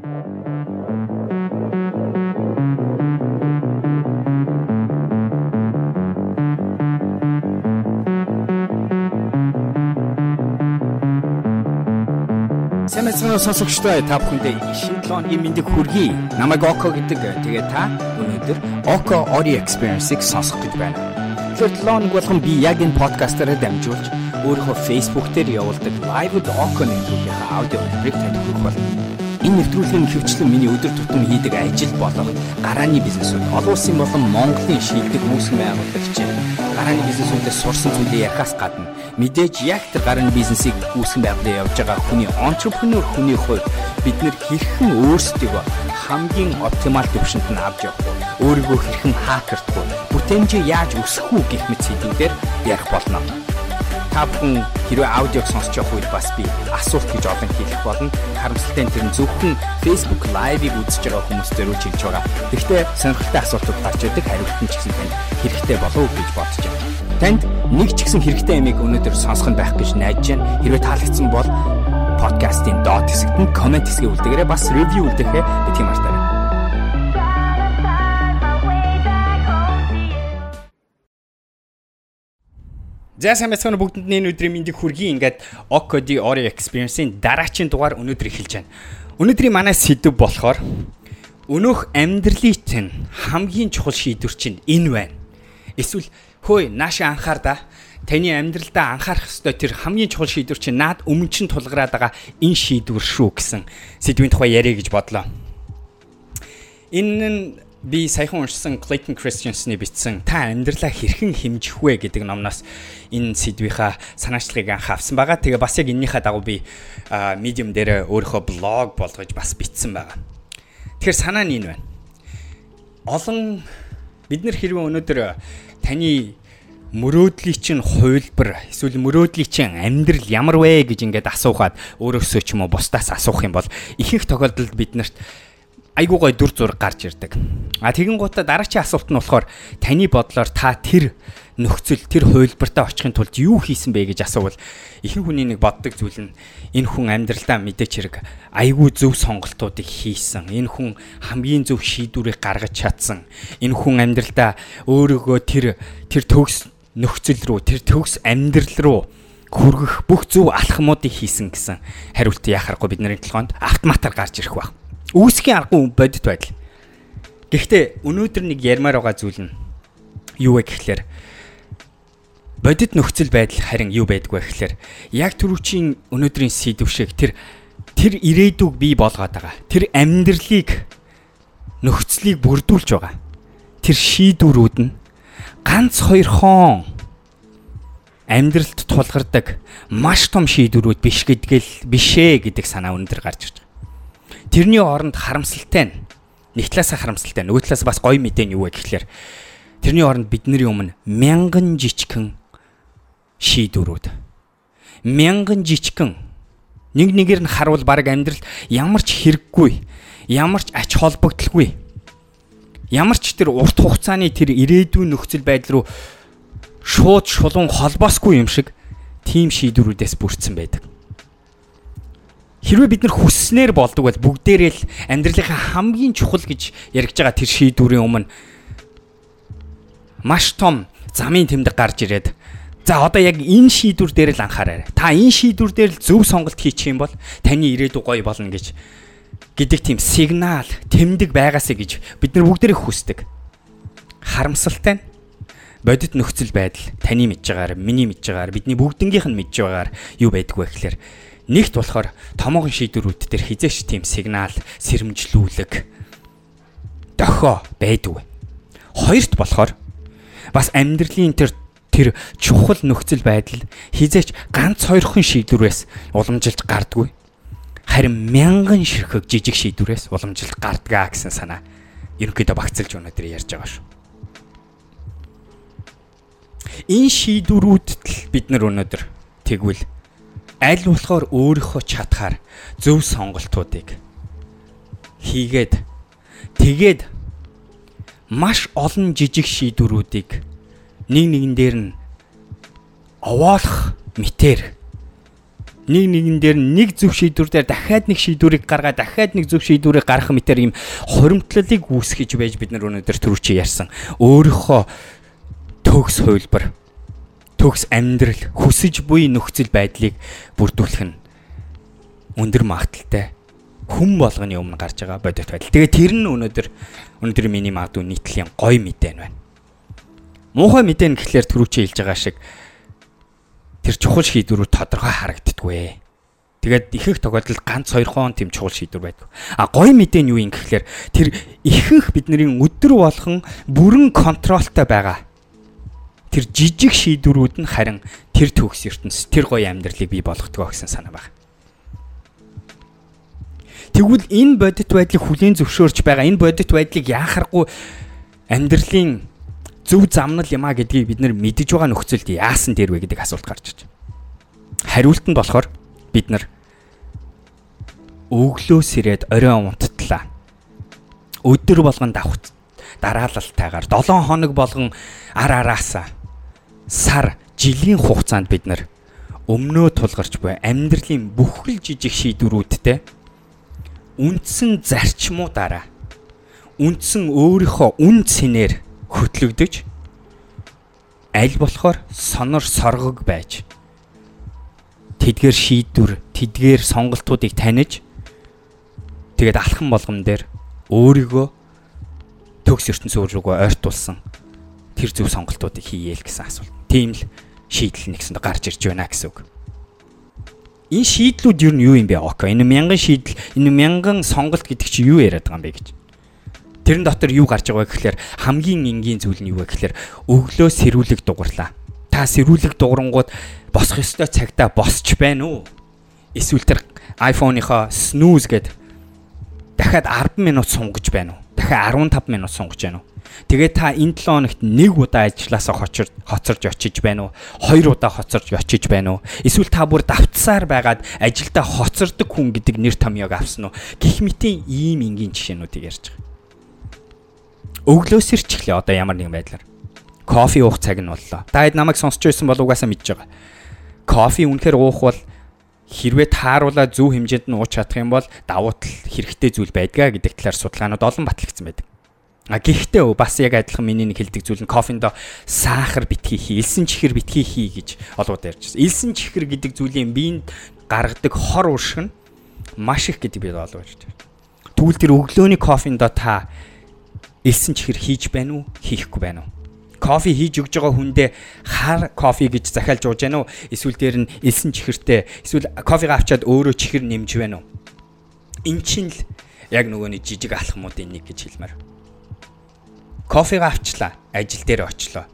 Сэмэцэн сонсогчдоо та бүхэндээ шинэ 7 өдрийн мэндийг хүргэе. Намайг Око гэдэг. Тэгээ та өнөөдөр Око Audio Experience-ийг сонсох гэж байна. Тэгэхээр 7 өнөг болгон би яг энэ подкастаараа дамжуулж өөрийнхөө Facebook дээр явуулдаг Live with Oco нэвтрүүлгийн аудио баримтыг танд хүргэх болно. Энэ нэвтрүүлгийн хөвчлэн миний өдөр тутам хийдэг ажил болох гарааны бизнесүүд олон улсын болон Монголын шилдэг үүсгэн байгуулагч гарааны бизнесүүдээс сурсан зүйлээ ярихаас гадна мэдээж яг тэр гарааны бизнесийг үүсгэн байгуулж явж байгаа хүний entrepreneur хүний хувьд бид нэр хэрхэн өөрсдөө хамгийн оптимал төвшөнд нь авч явах вэ? Өөрийгөө хэрхэн вэ? Бүтээмжээ яаж өсгөх үү гэх мэт сэдвүүдээр ярих болно та бүхэн хэрвээ аудиог сонсож явах үед бас би асуулт гэж олон хэлэх болно. Харамсалтай нь тэр нь зөвхөн Facebook Live-ыг үзэж байгаа хүмүүстээр үл хэлж байгаа. Гэхдээ сонирхолтой асуултууд гарч ирдэг хариулт нь ч гэсэн танд хэрэгтэй болов уу гэж бодож байна. Танд нэг ч гэсэн хэрэгтэй ямиг өнөөдөр сонсох нь байх гэж найдаж байна. Хэрвээ таалагдсан бол подкастын доод хэсэгт нь комент хэсгээ үлдээгээрэй бас ревю үлдээхээ би тийм мартаарай. За сайн байцгаана бүгдэнд нь энэ өдрийн мэндийг хүргэе. Ингээд Okodi Ori Experience-ийн дараачийн дугаар өнөөдөр эхэлж байна. Өнөөдрийн манай сэдв болохоор өнөөх амьдралын чинь хамгийн чухал шийдвэр чинь энэ байна. Эсвэл хөөе нааша анхаар да. Таны амьдралдаа анхаарах ёстой тэр хамгийн чухал шийдвэр чинь наад өмнө чинь тулгараад байгаа энэ шийдвэр шүү гэсэн сэдвийн тухай яриа гэж бодлоо. Энэ би саяхан уншсан Clayton Christensen-ы бичсэн та амьдралаа хэрхэн хэмжих вэ гэдэг номноос энэ сэдвийнхаа санаачлагыг анх авсан байгаа. Тэгээ бас яг эннийхээ дагуу би Medium дээр өөрийнхөө блог болгож бас бичсэн байгаа. Тэгэхээр санаа нь энэ байна. Олон бид нэр хэрвээ өнөөдөр таны мөрөөдлийн чинь хувилбар эсвэл мөрөөдлийн чинь амьдрал ямар вэ гэж ингээд асуухад өөрөөсөө ч юм уу бусдаас асуух юм бол ихэнх тохиолдолд биднэрт айгуу гой дүр зураг гарч ирдэг. А тэгэн гутаа дараачийн асуулт нь болохоор таны бодлоор та тэр нөхцөл тэр хувилбартаа очихын тулд юу хийсэн бэ гэж асуувал ихэнх хүний нэг боддог зүйл нь энэ хүн амьдралдаа мэдээч хэрэг айгүй зөв сонголтуудыг хийсэн. Энэ хүн хамгийн зөв шийдвэрийг гаргаж чадсан. Энэ хүн амьдралдаа өөрийгөө тэр тэр төгс нөхцөл рүү тэр төгс амьдрал руу хүргэх бүх зөв алхмуудыг хийсэн гэсэн хариулт яхахгүй бидний толгойд автоматар гарч ирэх баг. Үүсгийн аргагүй бодит байдал. Гэхдээ өнөөдөр нэг ярмаар байгаа зүйл нь юу вэ гэхлээр бодит нөхцөл байдал харин юу байдг вэ гэхлээр яг түрүүчийн өнөөдрийн сэдв шиг тэр тэр ирээдүг бий болгоод байгаа. Тэр амьдралыг нөхцөлийг бүрдүүлж байгаа. Тэр шийдвэрүүд нь ганц хоёр хон амьдралд тулгардаг маш том шийдвэрүүд биш гэдгээл бишээ гэдэг санаа өндөр гарч ирж байгаа. Тэрний оронд харамсалтай нь нэг талаас харамсалтай нөгөө талаас бас гоё мэдээ нь юу вэ гэхлээр тэрний оронд бидний өмнө мянган жижигхэн шийдвэрүүд. Мянган жижигхэн нэг нэгээр нь харуул баг амьдрал ямар ч хэрэггүй ямар ч ач холбогдолгүй ямар ч тэр урт хугацааны тэр ирээдүйн нөхцөл байдал руу шууд шулуун холбоосгүй юм шиг тийм шийдвэрүүдээс бүрдсэн байдаг Хэрвээ бид нар хүсснээр болдог бол бүгдээрээ л амьдралынхаа хамгийн чухал гэж яригж байгаа тэр шийдвэрийн өмнө маш том замын тэмдэг гарч ирээд за одоо яг энэ шийдвэр дээр л анхаарай. Та энэ шийдвэр дээр л зөв сонголт хийчих юм бол таны ирээдүй гоё болно гэж гэдэг тийм сигнал тэмдэг байгаасаа гэж бид нар бүгдээрээ хүсдэг. Харамсалтай нь бодит нөхцөл байдал таны мэдж байгаагаар миний мэдж байгаагаар бидний бүгднгийнх нь мэдж байгаагаар юу байдг вэ гэхээр Нэгт болохоор томоохон шийдвэрүүд дээр хизээч тийм сигнал, сэрэмжлүүлэг дохоо байдгүй. Хоёрт болохоор бас амьдралын тэр тэр чухал нөхцөл байдал хизээч ганц хоёрхан шийдвэрээс уламжилж гардгүй. Харин мянган ширхэг жижиг шийдвэрээс уламжилж гардгаа гэсэн санаа ерөнхийдөө багцлж өнөөдөр ярьж байгаа шүү. Энэ шийдвэрүүдэд л бид нар өнөөдөр тэгвэл аль болохоор өөрийнхөө чадхаар зөв сонголтуудыг хийгээд тэгээд маш олон жижиг шийдвэрүүдийг нэг нэгэн дээр нь овоолох мэтэр нэг нэгэн дээр нэг зөв шийдвэр дээр дахиад нэг шийдвэрийг гаргаа дахиад нэг зөв шийдвэрийг гаргах мэтэр ийм хуримтлалыг үүсгэж байж бид нар өнөөдөр түрүүчи ярьсан. Өөрийнхөө төгс хувилбар төгс амьдрал хүсэж буй нөхцөл байдлыг бүрдүүлэх нь өндөр магадaltaй хүн болгоны өмнө гарч байгаа бодит байдал. Тэгээ тэр нь өнөөдөр өнөөдөр миний магадгүй нийтлийн гой мэдэн байна. Муухай мэдэн гэхлээр түрүүчээ хэлж байгаа шиг тэр чухал шийдвэрүүд тодорхой харагддаггүй. Тэгээд ихэнх тохиолдолд ганц хоёрхон тийм чухал шийдвэр байдаг. А гоё мэдээ нь юу юм гэхлээр тэр ихэнх бидний өдөр болгон бүрэн контролтой байгаа. Тэр жижиг шийдвэрүүд нь харин тэр төгс ертөнц тэр гоё амьдралыг бий болгодог гэсэн санаа байна. Тэгвэл энэ бодит байдлыг хүлээн зөвшөөрч байгаа энэ бодит байдлыг яахаргүй амьдралын зөв замнал юм а гэдгийг бид нар мэдж байгаа нөхцөлд яасан дээр вэ гэдэг асуулт гарч иж. Хариулт нь болохоор бид нар өглөөс ирээд оройн унттлаа. Өдөр болгон давхц дараалалтайгаар 7 хоног болгон ар араасаа сар жилийн хугацаанд бид нар өмнөө тулгарч буй амьдралын бүхэл жижиг шийдвэрүүдтэй үндсэн зарчмуудаараа үндсэн өөрийнхөө үн цэнээр хөтлөгдөж аль болохоор сонор соргог байж тэдгээр шийдвэр тэдгээр сонголтуудыг таних тэгээд алхам болгон дээр өөрийгөө төгс ертөнцийн рүүгээ ойртуулсан тэр зөв сонголтуудыг хийе л гэсэн асуулт. Тийм л шийдэл нэгсэнд гарч ирж байна гэсэн үг энэ шийдлүүд юу нь юу юм бэ? Окей. Энэ мянган шийдэл, энэ мянган сонголт гэдэг чи юу яриад байгаа юм бэ гэж. Тэрэн дотор юу гарч байгаа гэхээр хамгийн энгийн зүйл нь юу вэ гэхээр өглөө сэрүүлэг дугарлаа. Та сэрүүлэг дуурангууд босох ёстой цагтаа босч байна уу? Эсвэл тэр iPhone-ийнхоо snooze гэд дахиад 10 минут сунгаж байна уу? Дахиад 15 минут сунгаж байна уу? Тэгээ та энэ 7 хоногт нэг удаа ажилласаа хоцорж хоцорж очиж байна уу? Хоёр удаа хоцорж очиж байна уу? Эсвэл та бүр давтсаар байгаад ажилдаа хоцордог хүн гэдэг нэр томьёог авсан уу? Гэх мэтийн ийм энгийн жишээнүүдийг ярьж байгаа. Өглөөсөр ч ихлэ одоо ямар нэгэн байдлаар кофе уух цаг нь боллоо. Та хэд намайг сонсч байсан бол угаасаа мэдж байгаа. Кофе үнэхээр уух бол хэрвээ тааруулаа зөв хэмжээнд нь ууж чадах юм бол давуу тал хэрэгтэй зүйл байдгаа гэдэг талаар судалгаанууд олон батлагдсан байдаг. А гэхдээ бас яг адилхан миний нэг хэлдэг зүйл нь кофендо сахар битгий хий, элсэн чихэр битгий хий гэж олоод ярьж байна. Элсэн чихэр гэдэг зүйлийн биед гаргадаг хор уршиг нь маш их гэдэг би олоо ярьж байна. Тэгвэл тэр өглөөний кофендо та элсэн чихэр хийж байна уу, хийхгүй байна уу? кофе хийж өгж байгаа хүндээ хар кофе гэж захиалж ууж байна уу? Эсвэл дээр нь элсэн чихэртэй, эсвэл кофега авчаад өөрөө чихэр нэмж байна уу? Эн чинь л яг нөгөөний жижиг алхмуудын нэг гэж хэлмээр кофега авчлаа. Ажил дээр очлоо.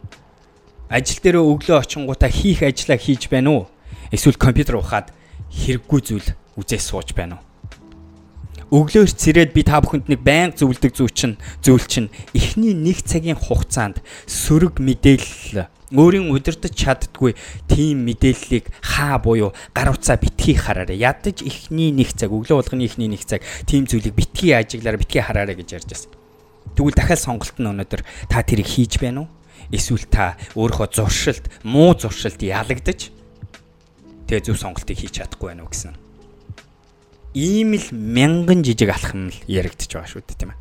Ажил дээр өглөө очингуудаа хийх ажлаа хийж байна уу? Эсвэл компьютер ухаад хэрэггүй зүйл үзээ сууж байна уу? Өглөө цэрээд би та бүхэнд нэг байнга зөвлөдөг зүйл чинь зүйл чинь эхний нэг цагийн хугацаанд сөрөг мэдээлэл өөрийн удирдах чаддгүй тийм мэдээллийг хаа буюу гар утсаа битгий хараарай. Ядаж эхний нэг цаг өглөө болгоны эхний нэг цаг тийм зүйлийг битгий ажиглаарай, битгий хараарай гэж ярьж байсан. Тэгвэл дахиад сонголт нь өнөөдөр та тэрийг хийж байна уу? Эсвэл та өөрийнхөө зуршилд, муу зуршилд ялагдаж тэгээ зөв сонголтыг хийж чадахгүй байна уу гэсэн. Ийм л мянган жижиг алхам л яригдчих байгаа шүү дээ тийм ээ.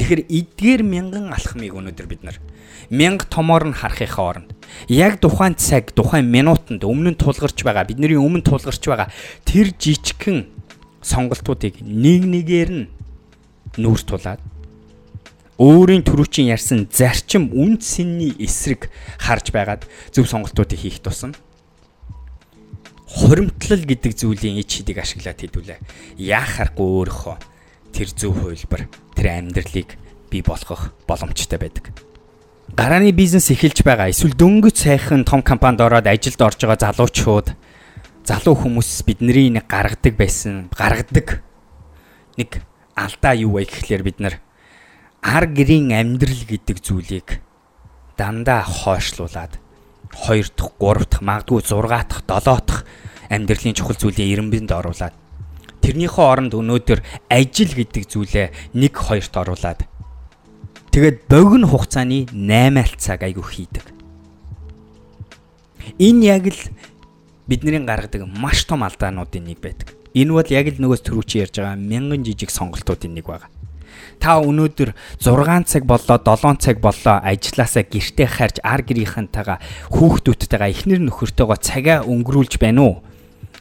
Тэгэхээр эдгээр мянган алхмыг өнөөдөр бид нар мянга томоор нь харахынхаа оронд яг тухайн цаг, тухайн минутанд өмнө нь тулгарч байгаа, бидний өмнө тулгарч байгаа тэр жижигхэн сонголтуудыг нэг нэгээр нь нүүрс тулаад өөрийн төрүүчийн ярьсан зарчим үн цэнний эсрэг харж байгаад зөв сонголтуудыг хийх тусам хуримтлал гэдэг зүйлийн ич шидийг ашиглаад хэдүүлээ. Яахааргүй өөрөөхөө тэр зөв хувилбар тэр амьдралыг бий болгох боломжтой байдаг. Гарааны бизнес эхэлж байгаа эсвэл дөнгөж сайхан том компанид ороод ажилд орж байгаа залуучууд залуу хүмүүс бидний нэг гаргадаг байсан гаргадаг нэг алдаа юу вэ гэхлээр бид нар ар гэрийн амьдрал гэдэг зүйлийг дандаа хойшлуулад 2 дахь, 3 дахь, магадгүй 6 дахь, 7 дахь амьдралын чухал зүйлийн ирэмбэнд оруулаад тэрнийхээ оронд өнөөдөр ажил гэдэг зүйлээ 1 2-т оруулаад тэгээд богино хугацааны 8 цаг айгу хийдэг. Энэ яг л бидний гаргадаг маш том алдаануудын нэг байдаг. Энэ бол яг л нөгөөс төрүүчи ярьж байгаа мянган жижиг сонголтуудын нэг байна. Та өнөөдөр 6 цаг боллоо 7 цаг боллоо ажилласаа гэртээ харж ар гэрийнхэнтэйгээ хүүхдүүдтэйгээ эхнэр нөхөртөөгөө цагаа өнгөрүүлж байна уу?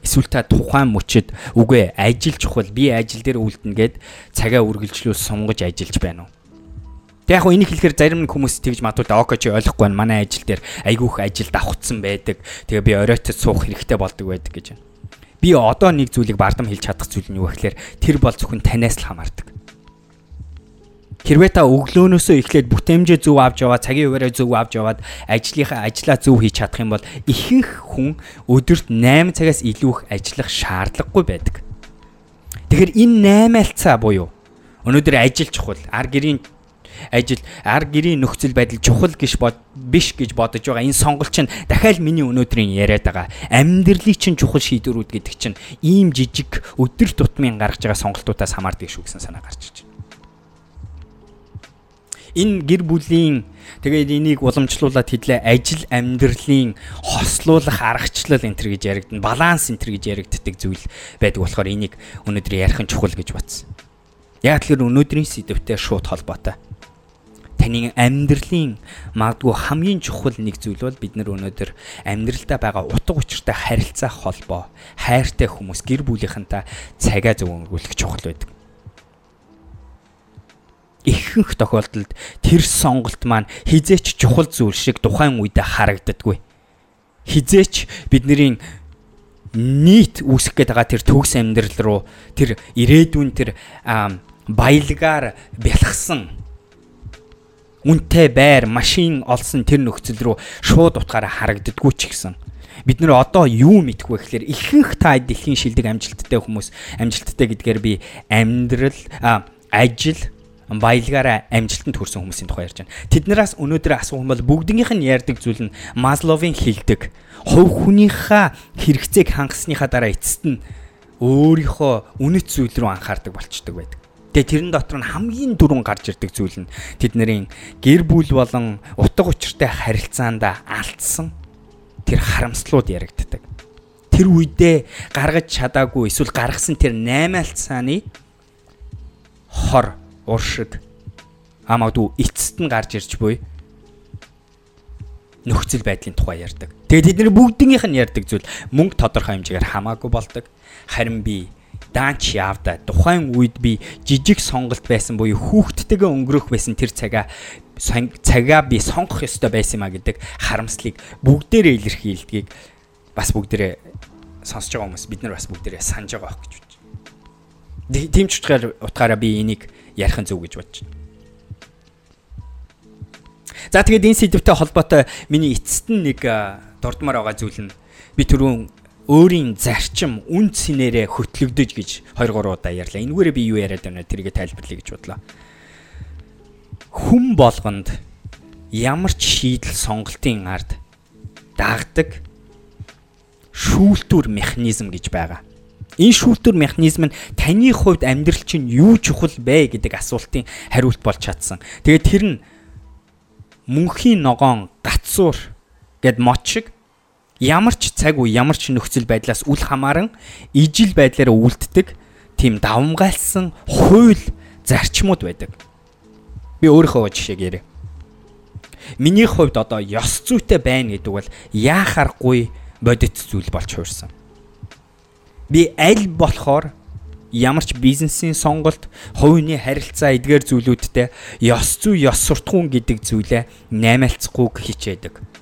Эсвэл та тухайн мөчөд үгүй ажил чухал би ажил дээр үлдэнэ гэд цагаа үргэлжлүүл сунгаж ажиллаж байна уу? Тэг яг энийг хэлэхээр зарим хүмүүс тэгж матуудаа окей чи ойлгохгүй байна. Манай ажил дээр айгүйх ажил давхцсан байдаг. Тэгээ би оройтод суух хэрэгтэй болдог байдаг гэж байна. Би одоо нэг зүйлийг бардам хэлж чадах зүйл нь юу гэхээр тэр бол зөвхөн танаас л хамаардаг. Хэрвээ та өглөөнөөсөө эхлээд бүтээмжээ зөв авч яваад цагийн хуваараа зөв авч яваад ажлынхаа ажлаа зөв хийж чадах юм бол ихэнх хүн өдөрт 8 цагаас илүү их ажиллах шаардлагагүй байдаг. Тэгэхээр энэ 8 альцаа буюу өнөөдөр ажил чухал, ар гэрийн ажил ар гэрийн нөхцөл байдал чухал гэж бод биш гэж бодож байгаа. Энэ сонголт чинь дахиад миний өнөөдрийн яриад байгаа. Амьдралын чинь чухал шийдвэрүүд гэдэг чинь ийм жижиг өдөр тутмын гаргаж байгаа сонголтуудаас хамаардаг шүү гэсэн санаа гарч ирж байна. Энэ гэр бүлийн тэгээд энийг уламжлуулаад хэдлээ ажил амьдралын хослуулах аргачлал энэ төр гэж яригдана. Баланс энэ төр гэж яригддаг зүйл байдаг болохоор энийг өнөөдөр ярих нь чухал гэж батсан. Яг тэгэхээр өнөөдрийн сэдвтэй шууд холбоотой таны амьдралын магадгүй хамгийн чухал нэг зүйл бол бид нар өнөөдөр амьдралдаа байгаа утга учиртай харилцаа холбоо, хайртай хүмүүс, гэр бүлийнхэнтэй цагаа зөв өнгөрүүлэх чухал байдаг. Ихэнх тохиолдолд тэр сонголт маань хизээч чухал зүйл шиг тухайн үедээ харагддаггүй. Хизээч бидний нийт үүсэх гээд байгаа тэр төгс амьдрал руу тэр ирээдүйн тэр баялагаар бэлгсэн үнэтэй байр, машин олсон тэр нөхцөл рүү шууд утгаараа харагддггүй ч гэсэн бид нэр одоо юу вэ гэхээр ихэнх та дэлхийн шилдэг амжилттай хүмүүс амжилттай гэдгээр би амьдрал ажил баялгаараа амжилтанд хүрсэн хүмүүсийн тухай ярьж байна. Тэднээс өнөөдөр асуух юм бол бүгднийх нь ярьдаг зүйл нь Масловын хилдэг хувь хүнийхээ хэрэгцээг хангасныхаа дараа эцэст нь өөрийнхөө үнэт зүйл рүү анхаардаг болчдөг байдаг. Тэгээ тэрэн дотор нь хамгийн дөрөв гарч ирдэг зүйл нь тэдний гэр бүл болон утга учиртай харилцаанд алдсан тэр харамслууд яригддаг. Тэр үедээ гаргаж чадаагүй эсвэл гаргасан тэр 8 алцааны хор уршиг амаадуу эцэст нь гарч ирж буй нөхцөл байдлын тухай ярьдаг. Тэгээд тэдний бүгднийх нь ярьдаг зүйл мөнгө тодорхой хэмжээгээр хамаагүй болдог. Харин би даанч явда. Тухайн үед би жижиг сонголт байсан буюу хүүхдтэйгээ өнгөрөх байсан тэр цагаа цагаа би сонгох ёстой байсан юм а гэдэг харамслыг бүгдээрээ илэрхийлдгийг бас бүгдээрээ сонсож байгаа хүмүүс бид нар бас бүгдээрээ санаж байгаа байх гэж бодож байна. Тийм ч утгаар утгаараа би энийг ярих нь зөв гэж бодож байна. За тэгээд энэ сэдвтэй холбоотой миний эцэст нь нэг дурдмаар байгаа зүйл нь би түрүүн өөрийн зарчим үн цэнээрээ хөтлөгдөж гэж 2 3 удаа ярьлаа. Энэгээр би юу яриад байна тэрийг тайлбарлая гэж бодлоо. Хүн болгонд ямар ч шийдэл сонголтын ард дагдаг шүүлтүр механизм гэж байгаа. Энэ шүүлтүр механизм нь таны хувьд амьдрал чинь юу чухал бэ гэдэг асуултын хариулт болж чадсан. Тэгээд тэр нь мөнхийн ногоон гацуур гэд мод шиг ямар ч цаг үе ямар ч нөхцөл байдлаас үл хамааран ижил байдлаараа үлддэг тийм давмгайлсан хууль зарчмууд байдаг. Би өөрийнхөө жишээг яриа. Миний хувьд одоо ёс зүйтэй байна гэдэг бол яахааргүй бодит зүйл болж хуурсан. Би аль болохоор ямар ч бизнесийн сонголт, хувийн харилцаа эдгээр зүйлүүдтэй ёс зүй, ёс суртахуун гэдэг зүйлээ наймаалцахгүй хичээдэг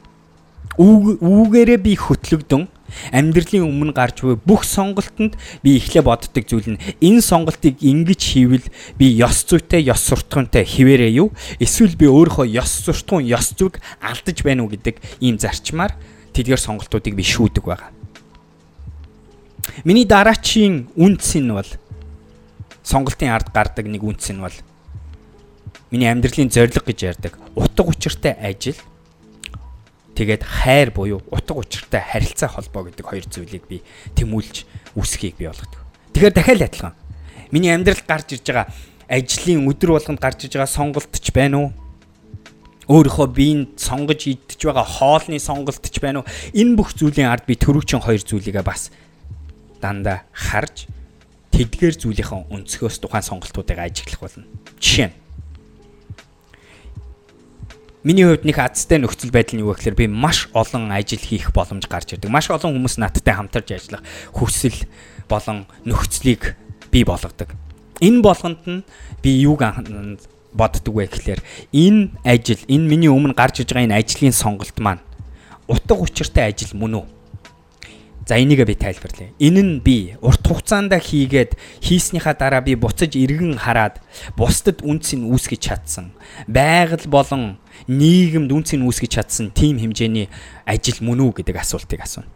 үүгээрээ би хөтлөгдөн амьдралын өмнө гарч буй бүх сонголтонд би эхлээ боддог зүйл нь энэ сонголтыг ингэж хийвэл би ёс зүйтэй ёс суртахуунтай хിവэрээ юу эсвэл би өөрийнхөө ёс суртахуун ёс зүйг алдаж байна уу гэдэг ийм зарчмаар тэдгээр сонголтуудыг би шүүдэг байгаа. Миний дараачийн үнц нь бол сонголтын ард гардаг нэг үнц нь бол миний амьдралын зорилго гэж ярьдаг утга учиртай ажил Тэгээд хайр буюу утга учиртай харилцаа холбоо гэдэг хоёр зүйлийг би тэмүүлж үсхийг бий болгодог. Тэгэхээр дахиад адилхан. Миний амьдралд гарч ирж байгаа ажлын өдөр болгонд гарч иж байгаа сонголт ч байна уу? өөрийнхөө биеинд сонгож идэж байгаа хоолны сонголт ч байна уу энэ бүх зүйлийн ард би төрөвчин хоёр зүйлийгээ бас дандаа харж тэдгээр зүйлийнхээ өнцгөөс тухайн сонголтуудыг ажиглах болно. Жишээ нь Миний хувьд нэг азтай нөхцөл байдал нь юу гэхээр би маш олон ажил хийх боломж гарч ирдэг. Маш олон хүмүүс надтай хамтарч ажиллах хүсэл болон нөхцөлийг бий болгодог. Энэ болгонд нь би юуг боддөг вэ гэхээр энэ ажил энэ миний өмнө гарч иж байгаа энэ ажлын сонголт маань утга учиртай ажил мөн үү? За энийг би тайлбарлая. Энэ нь би урт хугацаанд хийгээд хийснийхаа дараа би буцаж эргэн хараад бусдад үнцийг үүсгэж чадсан. Байгаль болон нийгэмд үнцийг үүсгэж чадсан тийм хэмжээний ажил мөн үү гэдэг асуултыг асууна.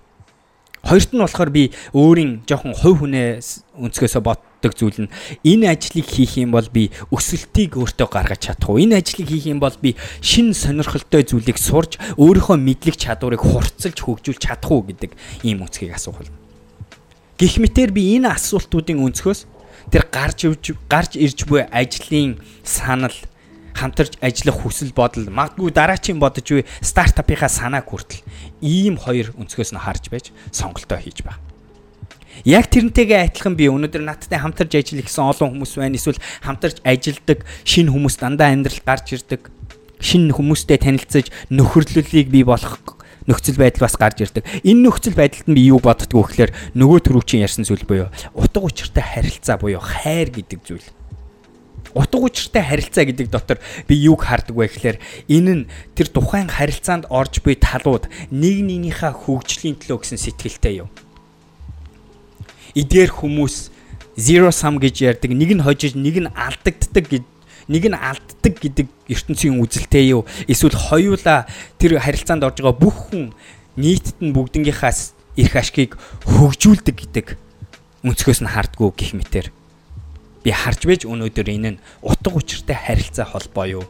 Хоёрт нь болохоор би өөрийн жоохон хувь хүнээс өнцгөөсөө боддог зүйл нь энэ ажлыг хийх юм бол би өсөлтийг өөртөө гаргаж чадах уу? Энэ ажлыг хийх юм бол би шин сонирхолтой зүйлийг сурж өөрийнхөө мэдлэг чадварыг хурцлж хөгжүүлж чадах уу гэдэг ийм үнцгийг асуух болно. Гэх мэтэр би энэ асуултуудын өнцгөөс тэр гарч ивж гарч ирж буй ажлын санал хамтарч ажиллах хүсэл бодол магадгүй дараачийн бодож буй стартапынхаа санааг хүртэл ийм хоёр өнцгөөс нь харж байж сонголтоо хийж байна. Яг тэрнтэйгээ адилхан би өнөөдөр надтай хамтарч ажиллах гэсэн олон хүмүүс байна. Эсвэл хамтарч ажилдаг шинэ хүмүүс дандаа амьдралд гарч ирдэг. Шинэ хүмүүстэй танилцаж нөхөрлөлийг бий болох нөхцөл байдал бас гарч ирдэг. Энэ нөхцөл байдалд нь би юу боддгоо гэхээр нөгөө төрүүчийн ярьсан зүйл буюу утга учиртай харилцаа буюу хайр гэдэг зүйл утга учиртай харилцаа гэдэг дотор би юг хардаг вэ гэхээр энэ нь тэр тухайн харилцаанд орж буй талууд нэг нэгнийхээ хөгжлийн төлөө гэсэн сэтгэлтэй юу. Эдгээр хүмүүс zero sum гэж ярьдаг нэг нь хожиж нэг нь алдагддаг гэж нэг нь алддаг гэдэг ертөнцийн үзэлтэй юу эсвэл хоёулаа тэр харилцаанд орж байгаа бүх хүн нийтэд нь бүгднгийнхаас их ашгийг хөгжүүлдэг гэдэг өнцгөөс нь хардггүй гих мэтэр би харж байж өнөөдөр энэ нь утга учиртай харилцаа холбоо юу.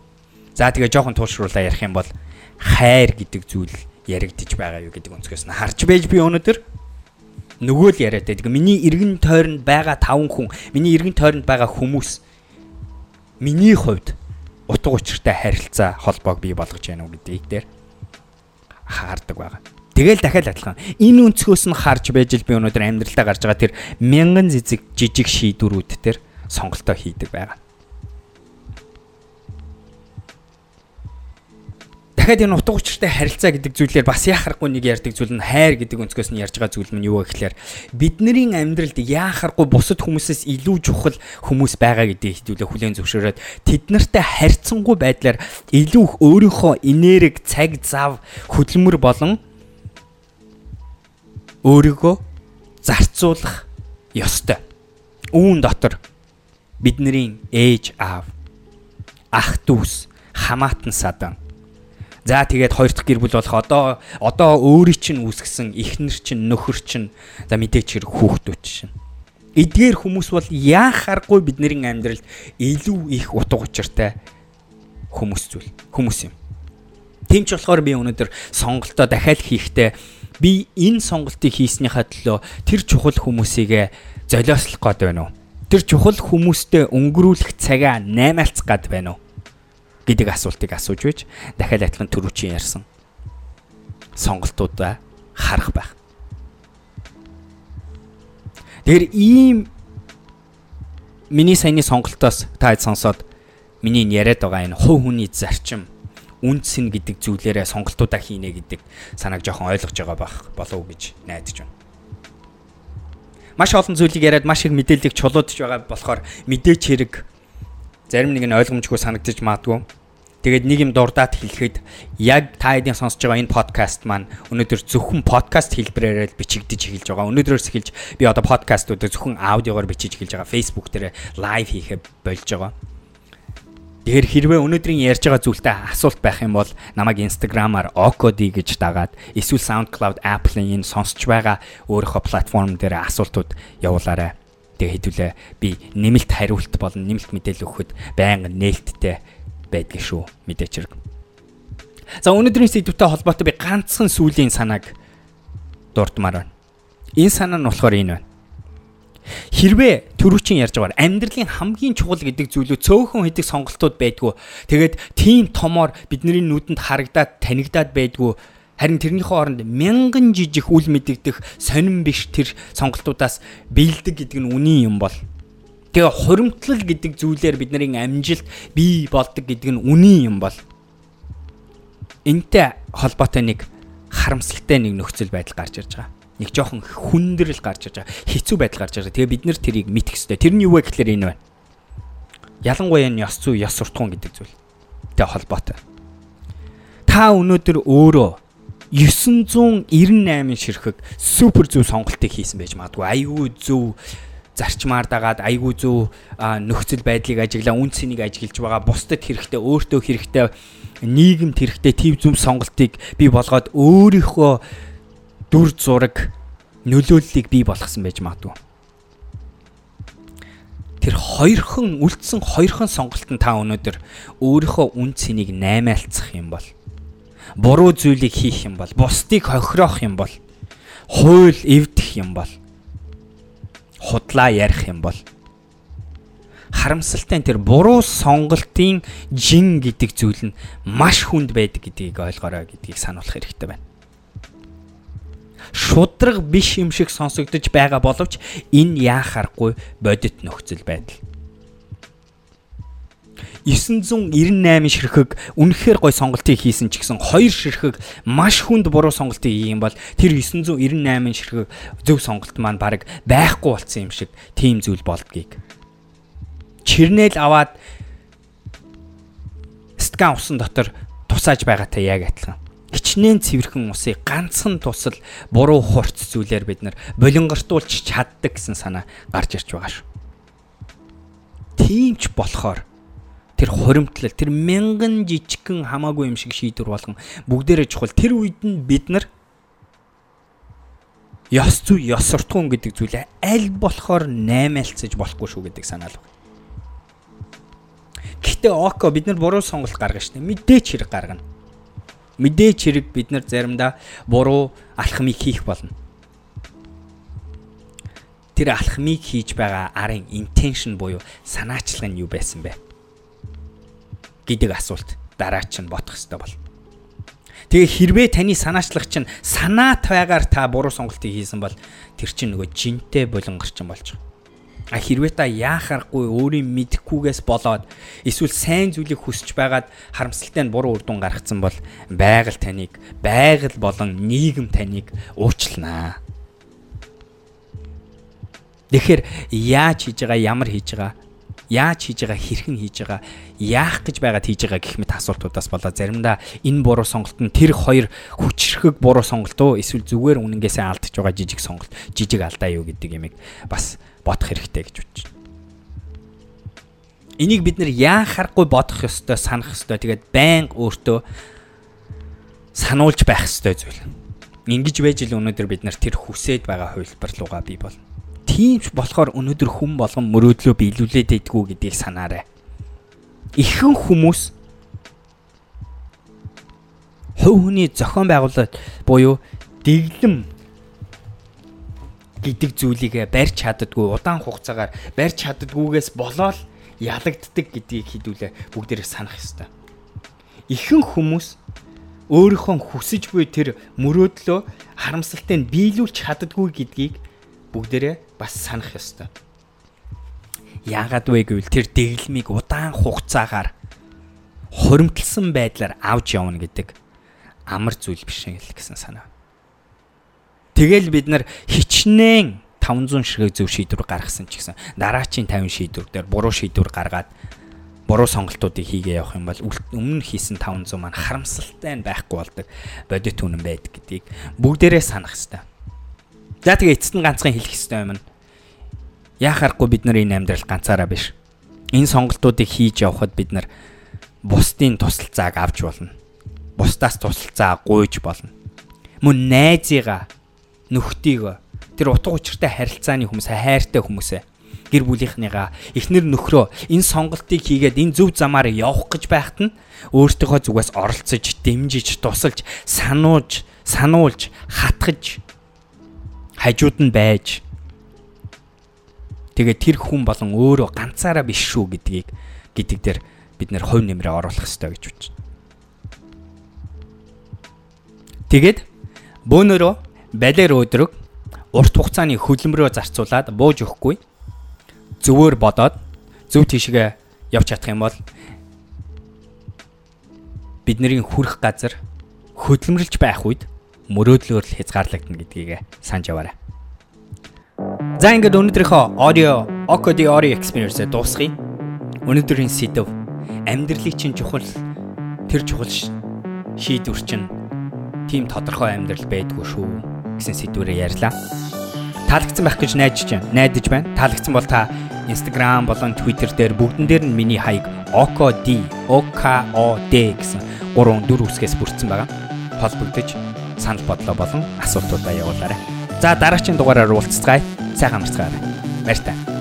За тэгээ жоохон туушруулаа ярих юм бол хайр гэдэг зүйл яригдж байгаа юу гэдэг өнцгөөс нь харж байж би өнөөдөр нөгөө л яриад байдаг. Миний эргэн тойронд байгаа таван хүн, миний эргэн тойронд байгаа хүмүүс миний хувьд утга учиртай харилцаа холбоог бий болгож байна уу гэдгийг дээр хаардаг байгаа. Тэгэл дахиад адилхан. Энэ өнцгөөс нь харж байж л би өнөөдөр амьдралдаа гарч байгаа тэр мянган зэзэг жижиг шийдвэрүүд дээр сонголтоо хийдэг байгаа. дахиад энэ утга учиртай харилцаа гэдэг зүйлээр бас яхахгүй нэг ярьдаг зүйл нь хайр гэдэг өнцгөөс нь ярьж байгаа зүйл нь юу вэ гэхээр бидний амьдралд яхахгүй бусад хүмүүсээс илүү чухал хүмүүс байгаа гэдгийг хэдүүлээ хүлээн зөвшөөрөөд тэд нартай харьцангуй байдлаар илүү их өөрийнхөө энерги, цаг, зав, хөдөлмөр болон өөрийгөө зарцуулах ёстой. Үүн дотор бидний ээж аав ах дүүс хамаатан садан За тэгээд хоёр дахь гэр бүл болох одоо одоо өөрийн чинь үүсгэсэн эхнэр чинь нөхөр чинь за мэдээч хэрэг хүүхдүүд чинь. Эдгээр хүмүүс бол яах аргагүй бидний амьдралд илүү их утга учиртай хүмүүс зүйл хүмүүс юм. Тэмч болохоор би өнөөдөр сонголтоо дахиад хийхдээ би энэ сонголтыг хийснийхаа төлөө тэр чухал хүмүүсийг золиослох гээд байна уу? Тэр чухал хүмүүстэй өнгөрүүлэх цагаа наймаалцах гад байна уу? Гэдэг асуултыг асууж байж дахиад адилхан төрүүчийн ярьсан. Сонголтуудаа харах байх. Тэр ийм миний саяны сонголтоос та сонсоод миний яриад байгаа энэ хувь хүний зарчим үнцэн гэдэг зүйлээрээ сонголтуудаа хийнэ гэдэг санааг жоохон ойлгож байгаа байх болов уу гэж найдаж байна маш олон зүйлийг яриад маш их мэдээллийг чулуудж байгаа болохоор мэдээч хэрэг зарим нэг нь ойлгомжгүй санагдаж маадгүй. Тэгээд нэг юм дурдаад хэлэхэд яг та хэдийн сонсож байгаа энэ подкаст маань өнөөдөр зөвхөн подкаст хэлбэрээр л бичигдэж эхэлж байгаа. Өнөөдрөөс эхэлж би одоо подкастуудыг зөвхөн аудиогоор бичиж эхэлж байгаа. Facebook дээр лайв хийхэ болж байгаа. Тэгэхээр хэрвээ өнөөдрийн ярьж байгаа зүйлтэй асуулт байх юм бол намайг Instagram-аар Okodi гэж дагаад эсвэл SoundCloud Apple-ийн энэ сонсч байгаа өөрийнхөө платформ дээр асуултууд явуулаарай. Тэгээ хэдүүлээ би нэмэлт хариулт болон нэмэлт мэдээлэл өгөхөд байнга нээлттэй байдгийг шүү мэдээч хэрэг. За өнөөдрийн сэдвтэй холбоотой би ганцхан сүлийн санааг дурдмаар байна. Энэ санаа нь болохоор энэ байна. Хэрвээ төрүүчийн ярьж байгаа амьдралын хамгийн чухал гэдэг зүйлүүд цөөхөн хэдэг сонголтууд байдгүй. Тэгээд тийм томоор бидний нүдэнд харагдаад танигдаад байдгүй. Харин тэрнийхээ оронд мянган жижиг үл мэдэгдэх сонирн биш тэр сонголтуудаас бэлдэг гэдэг нь үнэн юм бол Тэгээ хуримтлал гэдэг зүйлээр бидний амжилт бий болдог гэдэг нь үнэн юм бол энтэй холбоотой нэг харамсалтай нэг нөхцөл байдал гарч ирж байгаа. Нэг жоохон хүндрэл гарч ирж байгаа. Хэцүү байдал гарч байгаа. Тэгээ бид нэр тэрийг мэдэх ёстой. Тэр нь юу вэ гэхээр энэ байна. Ялангуяа нь ёс зүй, ёс суртахуун гэдэг зүйл. Тэ холбоотой. Та өнөөдөр өөрөө 998 ширхэг супер зөв сонголтыг хийсэн байж магадгүй. Аюу зөв зарчмаар дагаад айгүй зөв нөхцөл байдлыг ажиглаа үн цэнийг ажиглаж байгаа бусдад хэрэгтэй өөртөө хэрэгтэй нийгэмд хэрэгтэй тийм зүм сонголтыг бий болгоод өөрийнхөө дүр зураг нөлөөллийг бий болгосон байж магадгүй. Тэр хоёрхан үлдсэн хоёрхан сонголтод та өнөөдөр өөрийнхөө үн цэнийг наймаалцах юм бол буруу зүйлийг хийх юм бол бусдыг хохироох юм бол хууль эвдэх юм бол худлаа ярих юм бол харамсалтай тэр буруу сонголтын жин гэдэг зүйл нь маш хүнд байдаг гэдгийг ойлгоорой гэдгийг сануулах хэрэгтэй байна. Шудраг биш юм шиг сонсогдож байгаа боловч энэ яахааргүй бодит нөхцөл байдал. 998 ширхэг үнэхээр гой сонголтыг хийсэн ч гэсэн 2 ширхэг маш хүнд буруу сонголтыг хийх юм бол тэр 998 ширхэг зөв сонголт маань баг байхгүй болсон юм шиг тийм зүйл болдгийг. Чирнэл аваад стакан усан дотор тусааж байгаатай яг адилхан. Хичнээн цэвэрхэн усыг ганцхан тусал буруу хурц зүйлээр бид нар болонгортуулж чаддаг гэсэн санаа гарч ирж байгаа шүү. Тийм ч болохоор тэр хуримтлал тэр мянган жижигхэн хамаагүй юм шиг шийдвэр болгон бүгдээрээ чухал тэр үед нь бид нар ёс зүй ёс суртахуун гэдэг зүйлээ аль болохоор наймаалцаж болохгүй шүү гэдэг санаал байна. Гэхдээ око бид нар буруу сонголт гаргана шнэ. Мэдээч хэрэг гаргана. Мэдээч хэрэг бид нар заримдаа буруу алхмыг хийх болно. Тэр алхмыг хийж байгаа арын intention буюу санаачлага нь юу байсан бэ? гэдэг асуулт дараа чинь бодох хэрэгтэй бол. Тэгээ хэрвээ таны санаачлах чинь санаа тавиагаар та буруу сонголтыг хийсэн бол тэр чинь нөгөө жинтэй болонгорчин болж байгаа. А хэрвээ та яахааргүй өөрийн мэдхгүйгээс болоод эсвэл сайн зүйлийг хүсэж байгаад харамсалтай нь буруу үр дүн гаргацсан бол байгаль таныг байгаль болон нийгэм таныг уучлнаа. Тэгэхээр яаж хийж байгаа, ямар хийж байгаа яаж хийж байгаа хэрхэн хийж байгаа яах гэж байгаад хийж байгаа гэх мэт асуултуудаас болоод заримдаа энэ буруу сонголт нь тэр хоёр хүчрхэг буруу сонголт уу эсвэл зүгээр үнэнгээсээ алдчих байгаа жижиг сонголт жижиг алдаа юу гэдэг юмыг бас бодох хэрэгтэй гэж бодож байна. Энийг бид нэр яахааргүй бодох ёстой санах ёстой тэгээд байнга өөртөө сануулж байх ёстой зүйл. Ингиж байж л өнөөдөр бид нар тэр хүсээд байгаа хувилбар руугаа бий болно тийм ч болохоор өнөөдөр хүн болгон мөрөөдлөө биелүүлээд байдгүй гэдгийг санаарай. Ихэнх хүмүүс хувь хүний зохион байгуулалт буюу дэглэм гэдэг зүйлийг барьж чаддгүй удаан хугацаагаар барьж чаддгүйгээс болоод ялагддаг гэдгийг хэдүүлээ бүгдээрээ санах ёстой. Ихэнх хүмүүс өөрийнхөө хүсэж буй тэр мөрөөдлөө харамсалтай нь биелүүлж чаддгүй гэдгийг бүгдээрээ бас санах ёстой. Яагаад вэ гэвэл тэр дэглэмийг удаан хугацаагаар хуримтлсан байдлаар авч явна гэдэг амар зүйл биш юм гэсэн санаа. Тэгэл бид нар хичнээн 500 ширхэг зөв шийдвэр гаргасан ч гэсэн дараачийн 50 шийдвэр дээр буруу шийдвэр гаргаад буруу сонголтуудыг хийгээ явах юм бол өмнө хийсэн 500 маань харамсалтай байхгүй болдог бодит үнэн байдаг гэдгийг бүгдээрээ санах хэрэгтэй. За тэгээ эцэст нь ганцхан хэлэх ёстой юм. Яахааргүй бид нар энэ амьдрал ганцаараа биш. Энэ сонголтуудыг хийж явхад бид нар бусдын тусалцааг авч болно. Бусдаас тусалцаа гуйж болно. Мөн найзыгаа, нөхдийгөө тэр утга учиртай харилцааны хүмүүс, хайртай хүмүүсээ гэр бүлийнхнийгаа эхнэр нөхрөө энэ сонголтыг хийгээд энэ зөв замаар явах гэж байхад нь өөртөөхөө зүгээс оролцож, дэмжиж, тусалж, санууж, сануулж, хатгаж хажууд нь байж. Тэгээ тэр хүн болон өөрөө ганцаараа биш шүү гэдгийг гэдэг дээр бид нэр хувь нэмрээ оруулах хэрэгтэй гэж бодчих. Тэгээд бөөнөрөө балер өдрөг урт хугацааны хөдөлмөрөө зарцуулаад бууж өгөхгүй зөвөр бодоод зөв тийшгээ явж чадах юм бол бидний хүрэх газар хөдөлмөрлж байх үед мөрөөдлөөр л хязгаарлагдана гэдгийг санаж яваарай. За ингээд өнөөдрийнхөө audio Okodi Ori experience дуусгая. Өнөөдрийн сэдв амьдралын чинь чухал тэр чухал шийдвэр чинь тийм тодорхой амьдрал байдгүй шүү гэсэн сэдвэрээр ярьлаа. Таалагдсан байх гэж найдаж байна. Найдаж байна. Таалагдсан бол та Instagram болон Twitter дээр бүгдэн дээр нь миний хаяг OKD OKOD гэсэн 3 4 үсгээс бүрдсэн байгаа. Холбогдож санал бодлоо болон асуултуудаа явуулаарай. За дараагийн дугаараар уулзцгаая. Сайхан амарцгаарай. Баяр таа.